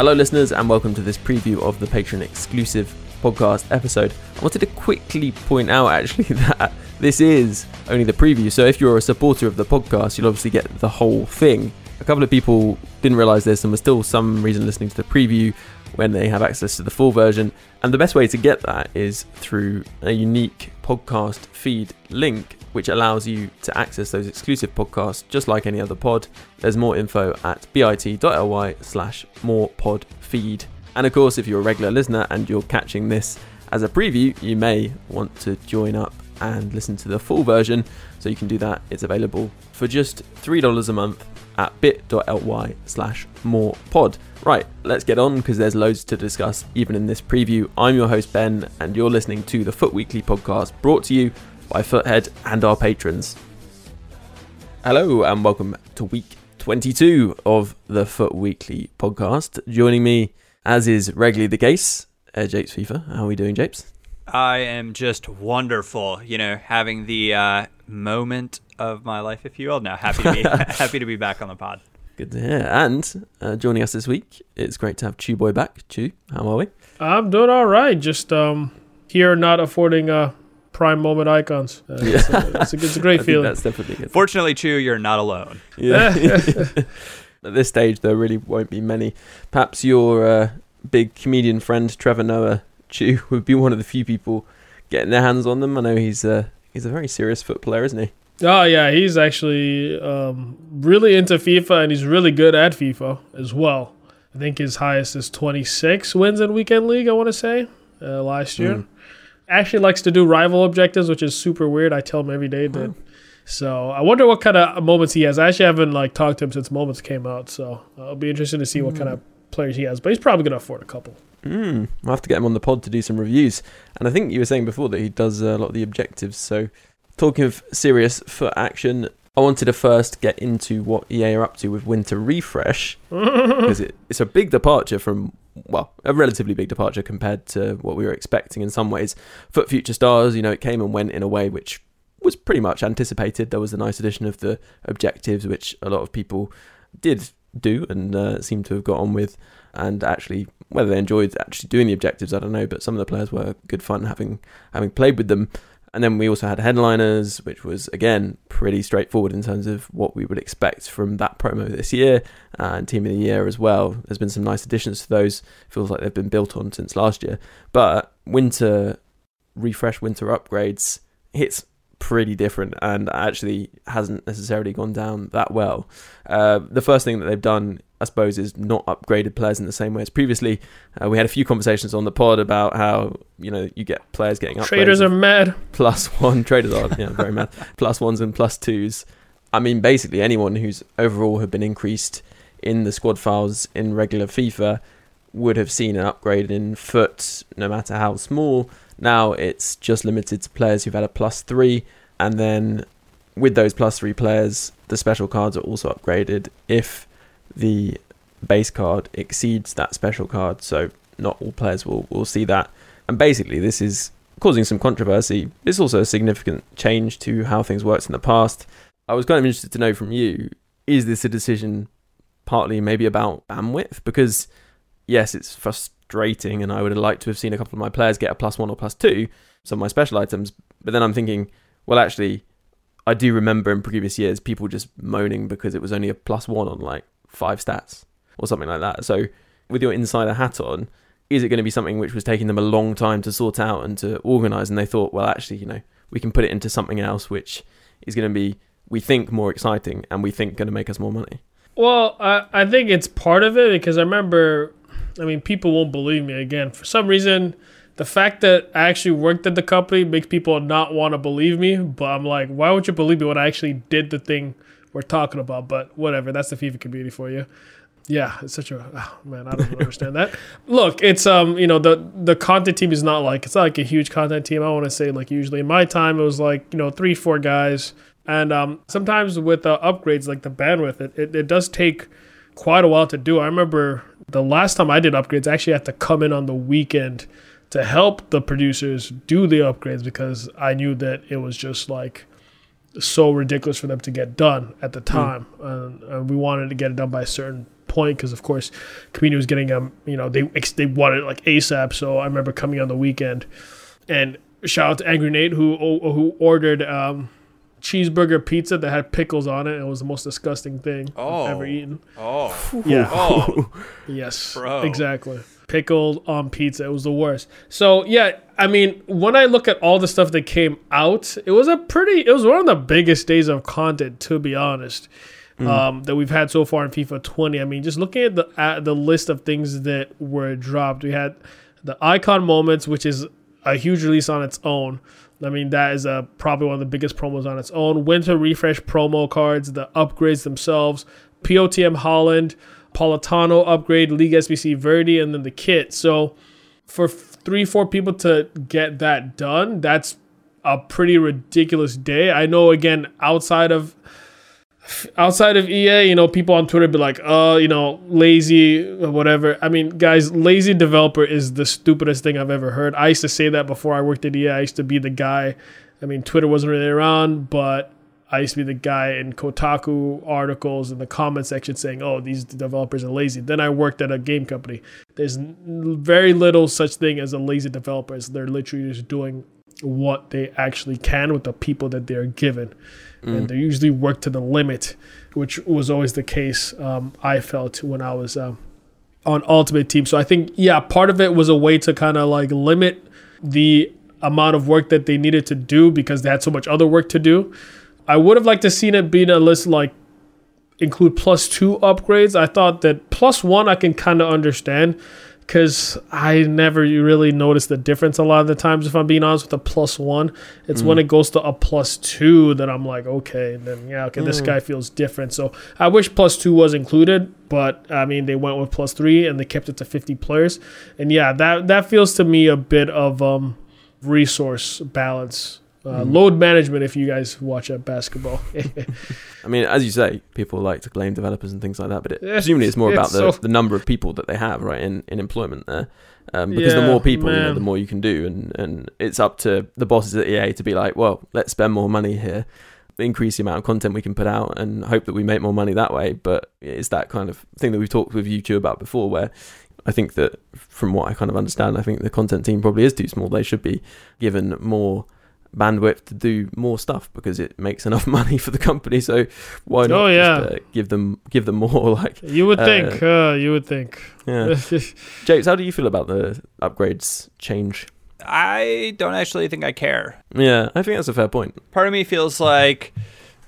Hello, listeners, and welcome to this preview of the Patreon exclusive podcast episode. I wanted to quickly point out actually that this is only the preview, so if you're a supporter of the podcast, you'll obviously get the whole thing. A couple of people didn't realize this and were still some reason listening to the preview when they have access to the full version. And the best way to get that is through a unique podcast feed link which allows you to access those exclusive podcasts just like any other pod. There's more info at bit.ly slash more pod feed. And of course, if you're a regular listener and you're catching this as a preview, you may want to join up and listen to the full version. So you can do that. It's available for just $3 a month at bit.ly slash more pod. Right, let's get on because there's loads to discuss even in this preview. I'm your host Ben, and you're listening to the FUT Weekly podcast brought to you by Futhead and our patrons. Hello, and welcome to week 22 of the FUT Weekly podcast. Joining me, as is regularly the case, uh, Japes FIFA. How are we doing, Japes? I am just wonderful. You know, having the uh, moment of my life, if you will. Now, happy to be happy to be back on the pod. Good to hear. And uh, joining us this week, it's great to have ChuBoi back. Chu, how are we? I'm doing all right. Just um, here, not affording uh, prime moment icons. Uh, yeah. it's, a, it's, a, it's a great feeling. That's definitely good. Fortunately, Chu, you're not alone. Yeah. At this stage, there really won't be many. Perhaps your uh, big comedian friend Trevor Noah Chu would be one of the few people getting their hands on them. I know he's a he's a very serious FUT player, isn't he? Oh yeah, he's actually um, really into FIFA and he's really good at FIFA as well. I think his highest is 26 wins in weekend league. I want to say uh, last year. Mm. Actually likes to do rival objectives, which is super weird. I tell him every day that. So I wonder what kind of moments he has. I actually haven't like talked to him since moments came out, so I'll be interested to see mm. what kind of players he has. But he's probably gonna afford a couple. Mm, I'll have to get him on the pod to do some reviews. And I think you were saying before that he does a lot of the objectives. So, talking of serious FUT action, I wanted to first get into what EA are up to with Winter Refresh because it, it's a big departure from well, a relatively big departure compared to what we were expecting in some ways. FUT Future Stars, you know, it came and went in a way which was pretty much anticipated. There was a nice addition of the objectives, which a lot of people did do and uh, seem to have got on with. And actually, whether they enjoyed actually doing the objectives, I don't know. But some of the players were good fun having having played with them. And then we also had headliners, which was again pretty straightforward in terms of what we would expect from that promo this year, and team of the year as well. There's been some nice additions to those. Feels like they've been built on since last year. But winter refresh, winter upgrades hits pretty different and actually hasn't necessarily gone down that well. Uh, the first thing that they've done, I suppose, is not upgraded players in the same way as previously. Uh, we had a few conversations on the pod about how you know you get players getting upgrades. Traders are mad. Plus one traders are yeah very mad. Plus ones and plus twos. I mean, basically anyone who's overall have been increased in the squad files in regular FIFA would have seen an upgrade in FUT, no matter how small. Now it's just limited to players who've had a plus three, and then with those plus three players, the special cards are also upgraded if the base card exceeds that special card. So not all players will, will see that. And basically, this is causing some controversy. It's also a significant change to how things worked in the past. I was kind of interested to know from you is this a decision partly maybe about bandwidth? Because, yes, it's frustrating and I would have liked to have seen a couple of my players get a plus one or plus two, some of my special items. But then I'm thinking, well, actually, I do remember in previous years people just moaning because it was only a plus one on like five stats or something like that. So with your insider hat on, is it going to be something which was taking them a long time to sort out and to organize? And they thought, well, actually, you know, we can put it into something else which is going to be, we think, more exciting and we think going to make us more money. Well, I, I think it's part of it because I remember I mean, people won't believe me again. For some reason, the fact that I actually worked at the company makes people not want to believe me. But I'm like, why would you believe me when I actually did the thing we're talking about. But whatever, that's the FIFA community for you. Yeah, it's such a oh, man. I don't understand that. Look, it's um, you know, the the content team is not like it's not like a huge content team. I want to say like usually in my time it was like you know three four guys, and um, sometimes with uh, upgrades like the bandwidth, it, it it does take quite a while to do. I remember the last time I did upgrades, I actually had to come in on the weekend to help the producers do the upgrades because I knew that it was just like so ridiculous for them to get done at the time, mm. and we wanted to get it done by a certain point because of course community was getting um you know they they wanted it like asap so i remember coming on the weekend and shout out to angry nate who who ordered um cheeseburger pizza that had pickles on it. It was the most disgusting thing oh. I've ever eaten. Oh, yeah. Oh, yes, Bro. exactly. Pickled on pizza. It was the worst. So yeah, I mean, when I look at all the stuff that came out, it was a pretty. It was one of the biggest days of content, to be honest mm. um, that we've had so far in FIFA 20. I mean, just looking at the at the list of things that were dropped, we had the icon moments, which is a huge release on its own. I mean, that is a, probably one of the biggest promos on its own. Winter refresh promo cards, the upgrades themselves, POTM Haaland, Politano upgrade, League SBC Verdi, and then the kit. So for three, four people to get that done, that's a pretty ridiculous day. I know, again, outside of outside of EA, you know, people on Twitter be like, "Oh, you know, lazy, or whatever." I mean, guys, lazy developer is the stupidest thing I've ever heard. I used to say that before I worked at EA. I used to be the guy. I mean, Twitter wasn't really around, but I used to be the guy in Kotaku articles in the comment section saying, "Oh, these developers are lazy." Then I worked at a game company. There's very little such thing as a lazy developer. They're literally just doing what they actually can with the people that they're given mm. and they usually work to the limit, which was always the case. Um, I felt when I was um, on Ultimate Team. So I think yeah, part of it was a way to kind of like limit the amount of work that they needed to do because they had so much other work to do. I would have liked to seen it being a list like include plus two upgrades. I thought that plus one I can kind of understand because I never really noticed the difference a lot of the times. If I'm being honest with a plus one, it's mm. when it goes to a plus two that I'm like, okay, then yeah, okay, mm. this guy feels different. So I wish plus two was included, but I mean they went with plus three and they kept it to 50 players, and yeah, that that feels to me a bit of um resource balance uh, mm. load management if you guys watch at basketball. I mean, as you say, people like to blame developers and things like that, but it, presumably it's more about the, so... the number of people that they have, right, in, in employment there. Um, because yeah, the more people, you know, the more you can do, and, and it's up to the bosses at EA to be like, well, let's spend more money here, increase the amount of content we can put out, and hope that we make more money that way. But it's that kind of thing that we've talked with you two about before, where I think that from what I kind of understand, I think the content team probably is too small. They should be given more bandwidth to do more stuff because it makes enough money for the company. So why not oh, yeah. Just, uh, give them give them more? Like you would uh, think, uh, you would think. Yeah. James, how do you feel about the upgrades change? I don't actually think I care. Yeah, I think that's a fair point. Part of me feels like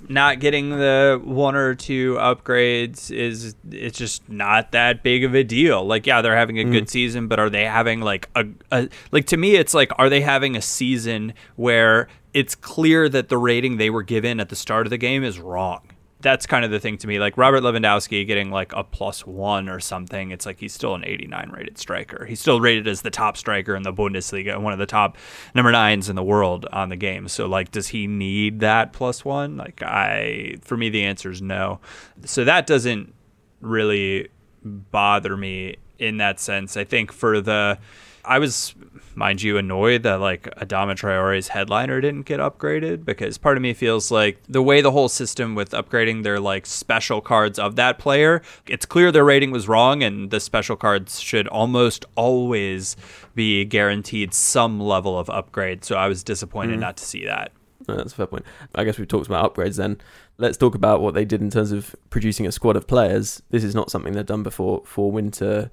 not getting the one or two upgrades is it's just not that big of a deal. Like, yeah, they're having a mm. good season, but are they having like a, a like to me it's like are they having a season where it's clear that the rating they were given at the start of the game is wrong? That's kind of the thing to me. Like Robert Lewandowski getting like a plus one or something. It's like he's still an 89 rated striker. He's still rated as the top striker in the Bundesliga, one of the top number nines in the world on the game. So like, does he need that plus one? Like I, for me, the answer is no. So that doesn't really bother me in that sense. I think for the, I was mind you, annoyed that like Adama Traore's headliner didn't get upgraded because part of me feels like the way the whole system with upgrading their like special cards of that player, it's clear their rating was wrong and the special cards should almost always be guaranteed some level of upgrade. So I was disappointed mm. not to see that. that's a fair point. I guess we've talked about upgrades then. Let's talk about what they did in terms of producing a squad of players. This is not something they've done before for winter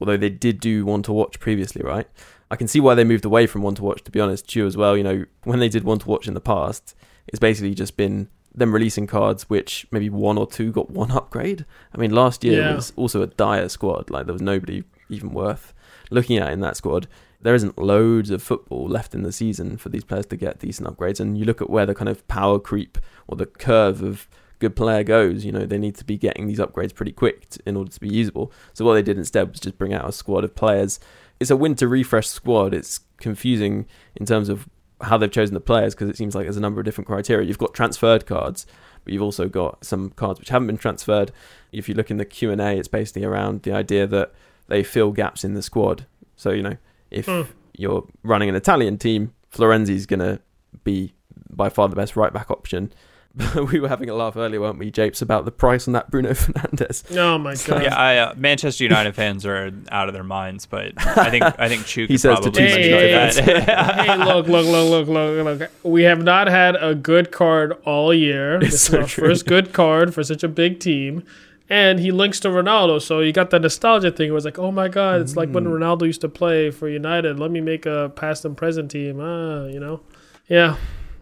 although they did do one to watch previously, right? I can see why they moved away from one to watch. To be honest, Chu as well. You know, when they did one to watch in the past, it's basically just been them releasing cards which maybe one or two got one upgrade. I mean, last year yeah. was also a dire squad. Like there was nobody even worth looking at in that squad. There isn't loads of football left in the season for these players to get decent upgrades. And you look at where the kind of power creep or the curve of good player goes, you know, they need to be getting these upgrades pretty quick t- in order to be usable. So what they did instead was just bring out a squad of players. It's a winter refresh squad. It's confusing in terms of how they've chosen the players because it seems like there's a number of different criteria. You've got transferred cards, but you've also got some cards which haven't been transferred. If you look in the Q and A, it's basically around the idea that they fill gaps in the squad. So you know, if Hmm. you're running an Italian team, Florenzi's going to be by far the best right back option. we were having a laugh earlier, weren't we, Japes, about the price on that Bruno Fernandes. Oh my god. Yeah, I, uh, Manchester United fans are out of their minds, but I think I think Chu He could says to probably two Hey, mention United that. hey, look, look, look, look, look, look. We have not had a good card all year. It's This is so our true. first good card for such a big team. And he links to Ronaldo, so you got the nostalgia thing. It was like, oh my god, it's like when Mm. Ronaldo used to play for United. Let me make a past and present team. Ah, you know, yeah.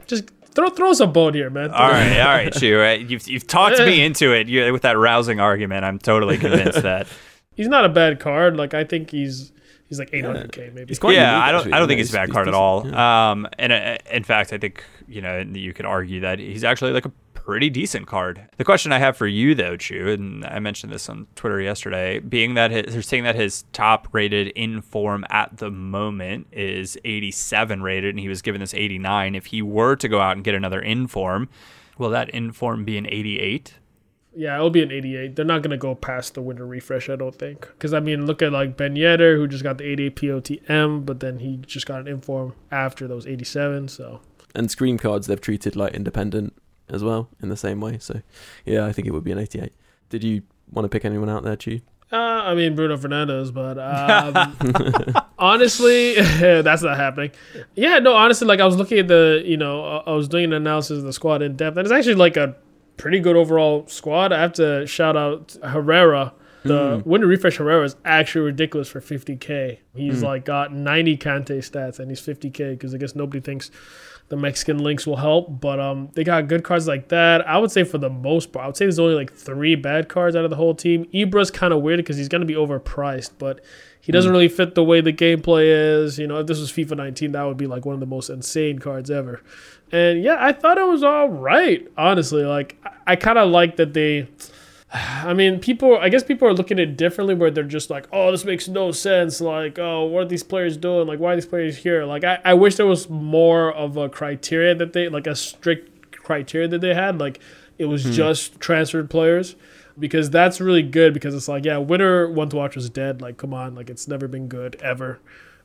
Just throw throw us a bone here, man. all right, all right, Chu. uh, You've you've talked me into it you, with that rousing argument. I'm totally convinced that. He's not a bad card. Like I think he's he's like 800k maybe. He's quite yeah, unique, I don't actually, I don't you think he's a bad he's card at all. yeah. Um, and uh, in fact, I think you know you could argue that he's actually like a pretty decent card. The question I have for you though, Chu, and I mentioned this on Twitter yesterday, being that his, they're saying that his top rated in form at the moment is 87 rated, and he was given this 89. If he were to go out and get another in form, will that in form be an 88? Yeah, it'll be an 88. They're not going to go past the winter refresh, I don't think. Because, I mean, look at like Ben Yedder, who just got the 88 POTM, but then he just got an inform after those 87. So, And Scream cards they've treated like independent as well in the same way. So yeah, I think it would be an 88. Did you want to pick anyone out there, Chu? uh, I mean, Bruno Fernandes, but um, honestly, that's not happening. Yeah, no, honestly, like I was looking at the, you know, I was doing an analysis of the squad in depth, and it's actually like a pretty good overall squad. I have to shout out Herrera. The winter refresh Herrera is actually ridiculous for 50k. He's like got 90 Kante stats and he's 50k because I guess nobody thinks the Mexican links will help. But um, they got good cards like that. I would say for the most part, I would say there's only like three bad cards out of the whole team. Ibra's kind of weird because he's gonna be overpriced, but he doesn't really fit the way the gameplay is. You know, if this was FIFA 19, that would be like one of the most insane cards ever. And yeah, I thought it was all right. Honestly, like I, I kind of like that they. I mean, people. I guess people are looking at it differently, where they're just like, "Oh, this makes no sense." Like, "Oh, what are these players doing? Like, why are these players here?" Like, I, I wish there was more of a criteria that they, like, a strict criteria that they had. Like, it was mm-hmm. just transferred players, because that's really good. Because it's like, yeah, Winter One to Watch was dead. Like, come on, like, it's never been good ever.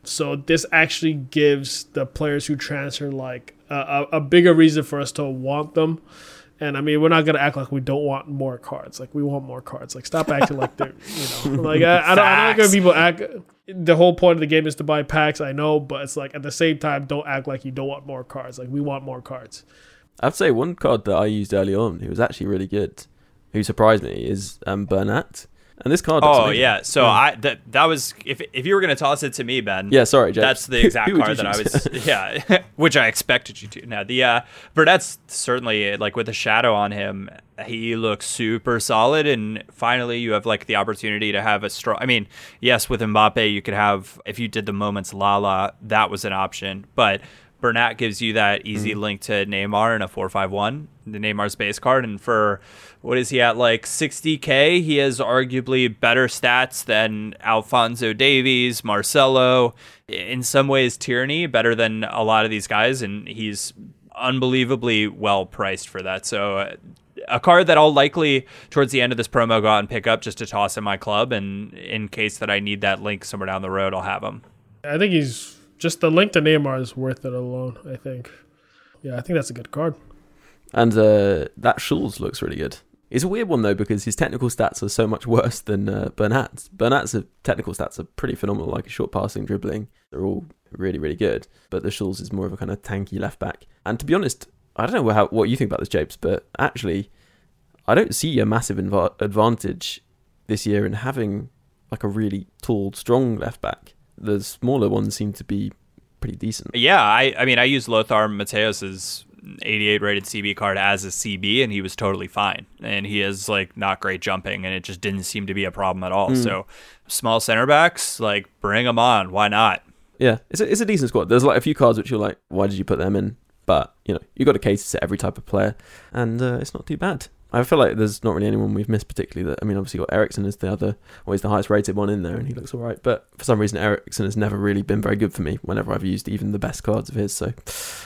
So this actually gives the players who transfer like a, a, a bigger reason for us to want them. And I mean, we're not gonna act like we don't want more cards. Like we want more cards. Like stop acting like they're, you know, like I, I don't, I don't like people act. The whole point of the game is to buy packs. I know, but it's like at the same time, don't act like you don't want more cards. Like we want more cards. I'd say one card that I used early on, who was actually really good, who surprised me, is um, Bernat. And this card. Oh amazing. yeah, so I that that was if if you were gonna toss it to me, Ben. Yeah, sorry, James. That's the exact card that I was, yeah, which I expected you to. Now the uh, Bernat's certainly like with the shadow on him, he looks super solid, and finally you have like the opportunity to have a strong. I mean, yes, with Mbappe you could have if you did the moments Lala, that was an option, but Bernat gives you that easy link to Neymar in a four five one, the Neymar's base card, and for what is he at like 60k? He has arguably better stats than Alphonso Davies, Marcelo, in some ways Tierney better than a lot of these guys, and he's unbelievably well priced for that. So. Uh, a card that I'll likely towards the end of this promo go out and pick up just to toss in my club, and in case that I need that link somewhere down the road, I'll have him. I think he's just the link to Neymar is worth it alone. I think. Yeah, I think that's a good card. And uh, that Schulz looks really good. It's a weird one though because his technical stats are so much worse than uh, Bernat's. Bernat's uh, technical stats are pretty phenomenal, like short passing, dribbling. They're all really, really good. But the Schulz is more of a kind of tanky left back. And to be honest, I don't know how, what you think about this, Japes, but actually, I don't see a massive inv- advantage this year in having like a really tall, strong left back. The smaller ones seem to be pretty decent. Yeah, I, I mean, I used Lothar Matthäus's 88 rated CB card as a CB, and he was totally fine. And he is like not great jumping, and it just didn't seem to be a problem at all. So, small center backs, like bring them on. Why not? Yeah, it's a, it's a decent squad. There's like a few cards which you're like, why did you put them in? But you know, you got to cater to every type of player, and uh, it's not too bad. I feel like there's not really anyone we've missed particularly. That I mean, obviously, got Eriksen as the other, always the highest rated one in there, and he looks all right. But for some reason, Eriksen has never really been very good for me whenever I've used even the best cards of his. So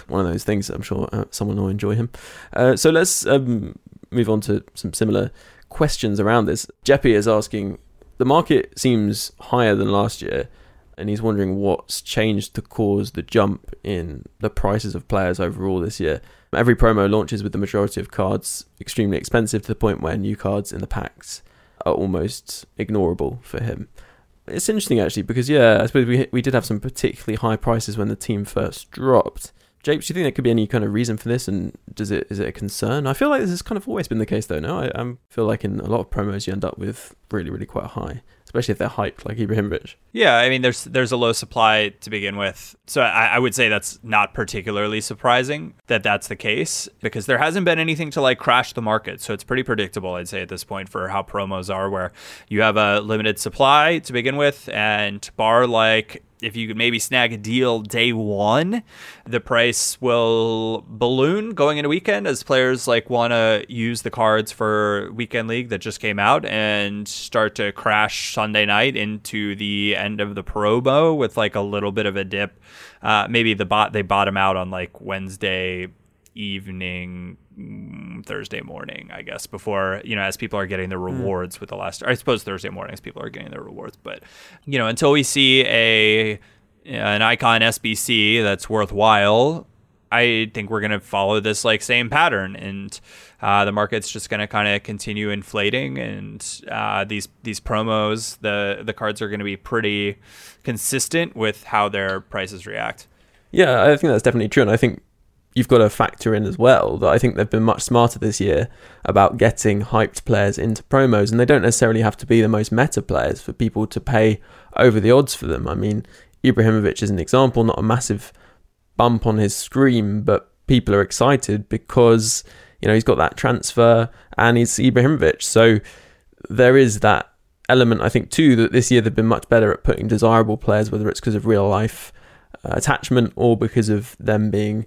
one of those things. I'm sure uh, someone will enjoy him. Uh, so let's um, move on to some similar questions around this. Jeppy is asking: the market seems higher than last year and he's wondering what's changed to cause the jump in the prices of players overall this year. Every promo launches with the majority of cards extremely expensive to the point where new cards in the packs are almost ignorable for him. It's interesting actually because yeah, I suppose we we did have some particularly high prices when the team first dropped. Japes, do you think there could be any kind of reason for this, and does it is it a concern? I feel like this has kind of always been the case, though. No, I, I feel like in a lot of promos you end up with really, really quite high especially if they're hyped like Ibrahimovic. Yeah, I mean, there's there's a low supply to begin with, so I, I, would say that's not particularly surprising that that's the case because there hasn't been anything to like crash the market, so it's pretty predictable, I'd say, at this point for how promos are, where you have a limited supply to begin with, and bar like if you could maybe snag a deal day one, the price will balloon going into weekend as players like want to use the cards for weekend league that just came out and start to crash Sunday night into the end of the promo with like a little bit of a dip. Uh, maybe the bot they bottom out on like Wednesday evening Thursday morning, I guess, before, you know, as people are getting their hmm. rewards mm. with the last, I suppose Thursday mornings people are getting their rewards, but, you know, until we see a, an icon SBC that's worthwhile, I think we're going to follow this like same pattern and uh, the market's just going to kind of continue inflating and uh, these these promos the the cards are going to be pretty consistent with how their prices react. Yeah, I think that's definitely true and I think you've got to factor in as well that I think they've been much smarter this year about getting hyped players into promos, and they don't necessarily have to be the most meta players for people to pay over the odds for them. I mean, Ibrahimovic is an example, not a massive bump on his screen, but people are excited because you know he's got that transfer and he's Ibrahimovic. So there is that element, I think, too, that this year they've been much better at putting desirable players, whether it's because of real life uh, attachment or because of them being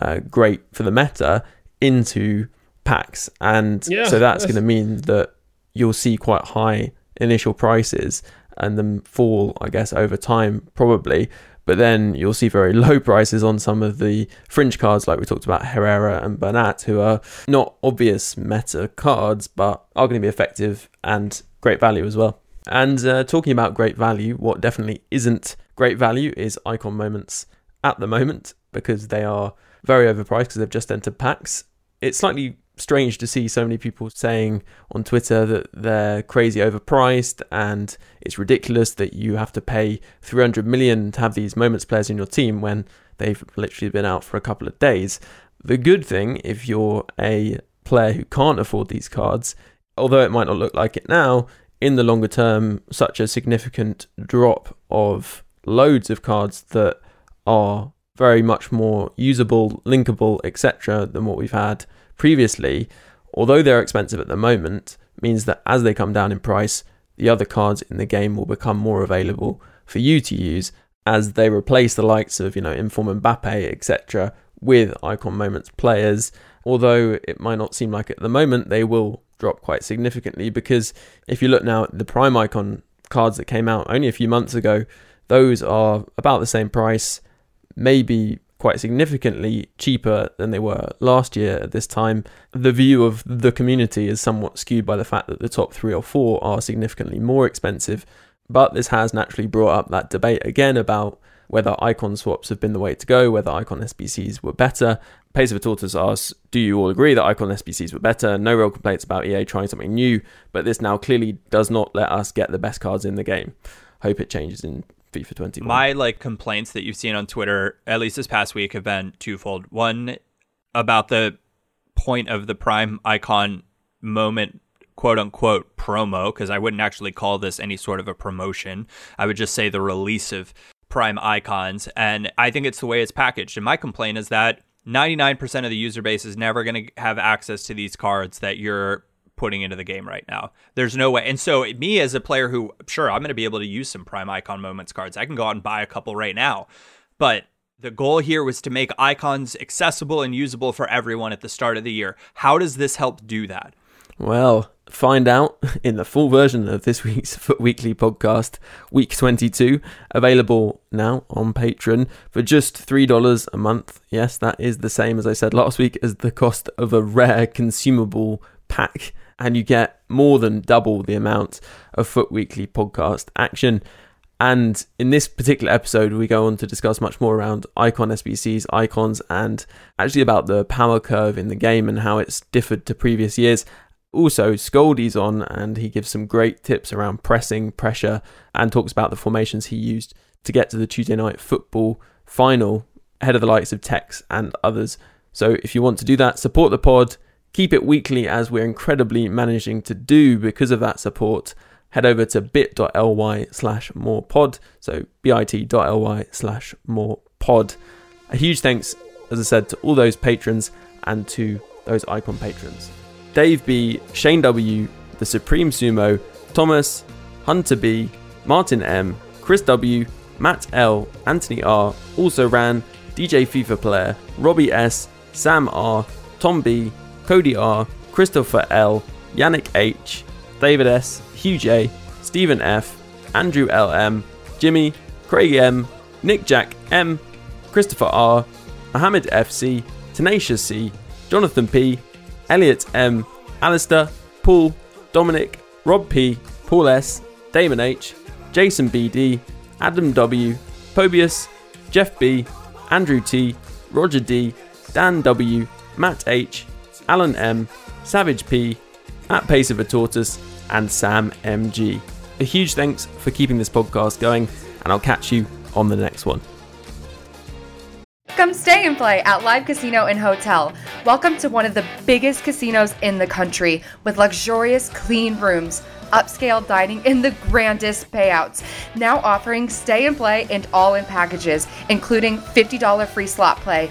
uh, great for the meta into packs, and yeah, so that's going to mean that you'll see quite high initial prices and then fall, I guess, over time probably. But then you'll see very low prices on some of the fringe cards, like we talked about Herrera and Bernat, who are not obvious meta cards, but are going to be effective and great value as well. And uh, talking about great value, what definitely isn't great value is icon moments at the moment because they are very overpriced because they've just entered packs. It's slightly strange to see so many people saying on Twitter that they're crazy overpriced and it's ridiculous that you have to pay 300 million to have these moments players in your team when they've literally been out for a couple of days. The good thing, if you're a player who can't afford these cards, although it might not look like it now, in the longer term, such a significant drop of loads of cards that are very much more usable, linkable, etc., than what we've had previously, although they're expensive at the moment, means that as they come down in price, the other cards in the game will become more available for you to use as they replace the likes of, you know, Inform Mbappe, etc., with icon moments players. Although it might not seem like at the moment, they will drop quite significantly because if you look now at the prime icon cards that came out only a few months ago, those are about the same price maybe quite significantly cheaper than they were last year at this time. The view of the community is somewhat skewed by the fact that the top three or four are significantly more expensive. But this has naturally brought up that debate again about whether icon swaps have been the way to go, whether icon SBCs were better. Pace of Tortoise asks, Do you all agree that icon SBCs were better? No real complaints about EA trying something new, but this now clearly does not let us get the best cards in the game. Hope it changes in FIFA 21. My like complaints that you've seen on Twitter, at least this past week, have been twofold. One about the point of the prime icon moment quote unquote promo because I wouldn't actually call this any sort of a promotion. I would just say the release of prime icons and I think it's the way it's packaged. And my complaint is that 99% of the user base is never going to have access to these cards that you're putting into the game right now. There's no way. And so, me as a player who, sure, I'm going to be able to use some Prime Icon Moments cards. I can go out and buy a couple right now. But the goal here was to make icons accessible and usable for everyone at the start of the year. How does this help do that? Well, find out in the full version of this week's FUT Weekly podcast, week 22, available now on Patreon for just $3 a month. Yes, that is the same as I said last week as the cost of a rare consumable pack, and you get more than double the amount of FUT Weekly podcast action. And in this particular episode, we go on to discuss much more around icon SBCs, icons, and actually about the power curve in the game and how it's differed to previous years. Also, Skoldiee's on and he gives some great tips around pressing, pressure, and talks about the formations he used to get to the Tuesday night football final ahead of the likes of Tex and others. So, if you want to do that, support the pod, keep it weekly as we're incredibly managing to do because of that support head over to bit.ly slash more pod. So bit.ly slash more pod. A huge thanks, as I said, to all those patrons and to those icon patrons. Dave B, Shane W, The Supreme Sumo, Thomas, Hunter B, Martin M, Chris W, Matt L, Anthony R, also ran, DJ FIFA player, Robbie S, Sam R, Tom B, Cody R, Christopher L, Yannick H, David S, Hugh J, Stephen F, Andrew LM, Jimmy, Craig M, Nick Jack M, Christopher R, Mohammed FC, Tenacious C, Jonathan P, Elliot M, Alistair, Paul, Dominic, Rob P, Paul S, Damon H, Jason BD, Adam W, Pobius, Jeff B, Andrew T, Roger D, Dan W, Matt H, Alan M, Savage P, at Pace of a Tortoise, and Sam MG. A huge thanks for keeping this podcast going, and I'll catch you on the next one. Come stay and play at Live Casino and Hotel. Welcome to one of the biggest casinos in the country with luxurious, clean rooms, upscale dining, and the grandest payouts. Now offering stay and play and all in packages, including $50 free slot play.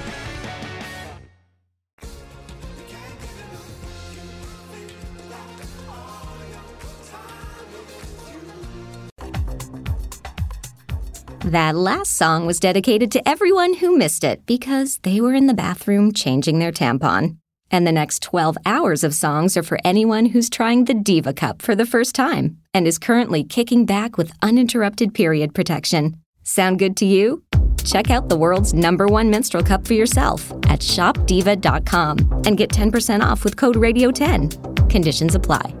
That last song was dedicated to everyone who missed it because they were in the bathroom changing their tampon. And the next 12 hours of songs are for anyone who's trying the Diva Cup for the first time and is currently kicking back with uninterrupted period protection. Sound good to you? Check out the world's number one menstrual cup for yourself at shopdiva.com and get 10% off with code RADIO10. Conditions apply.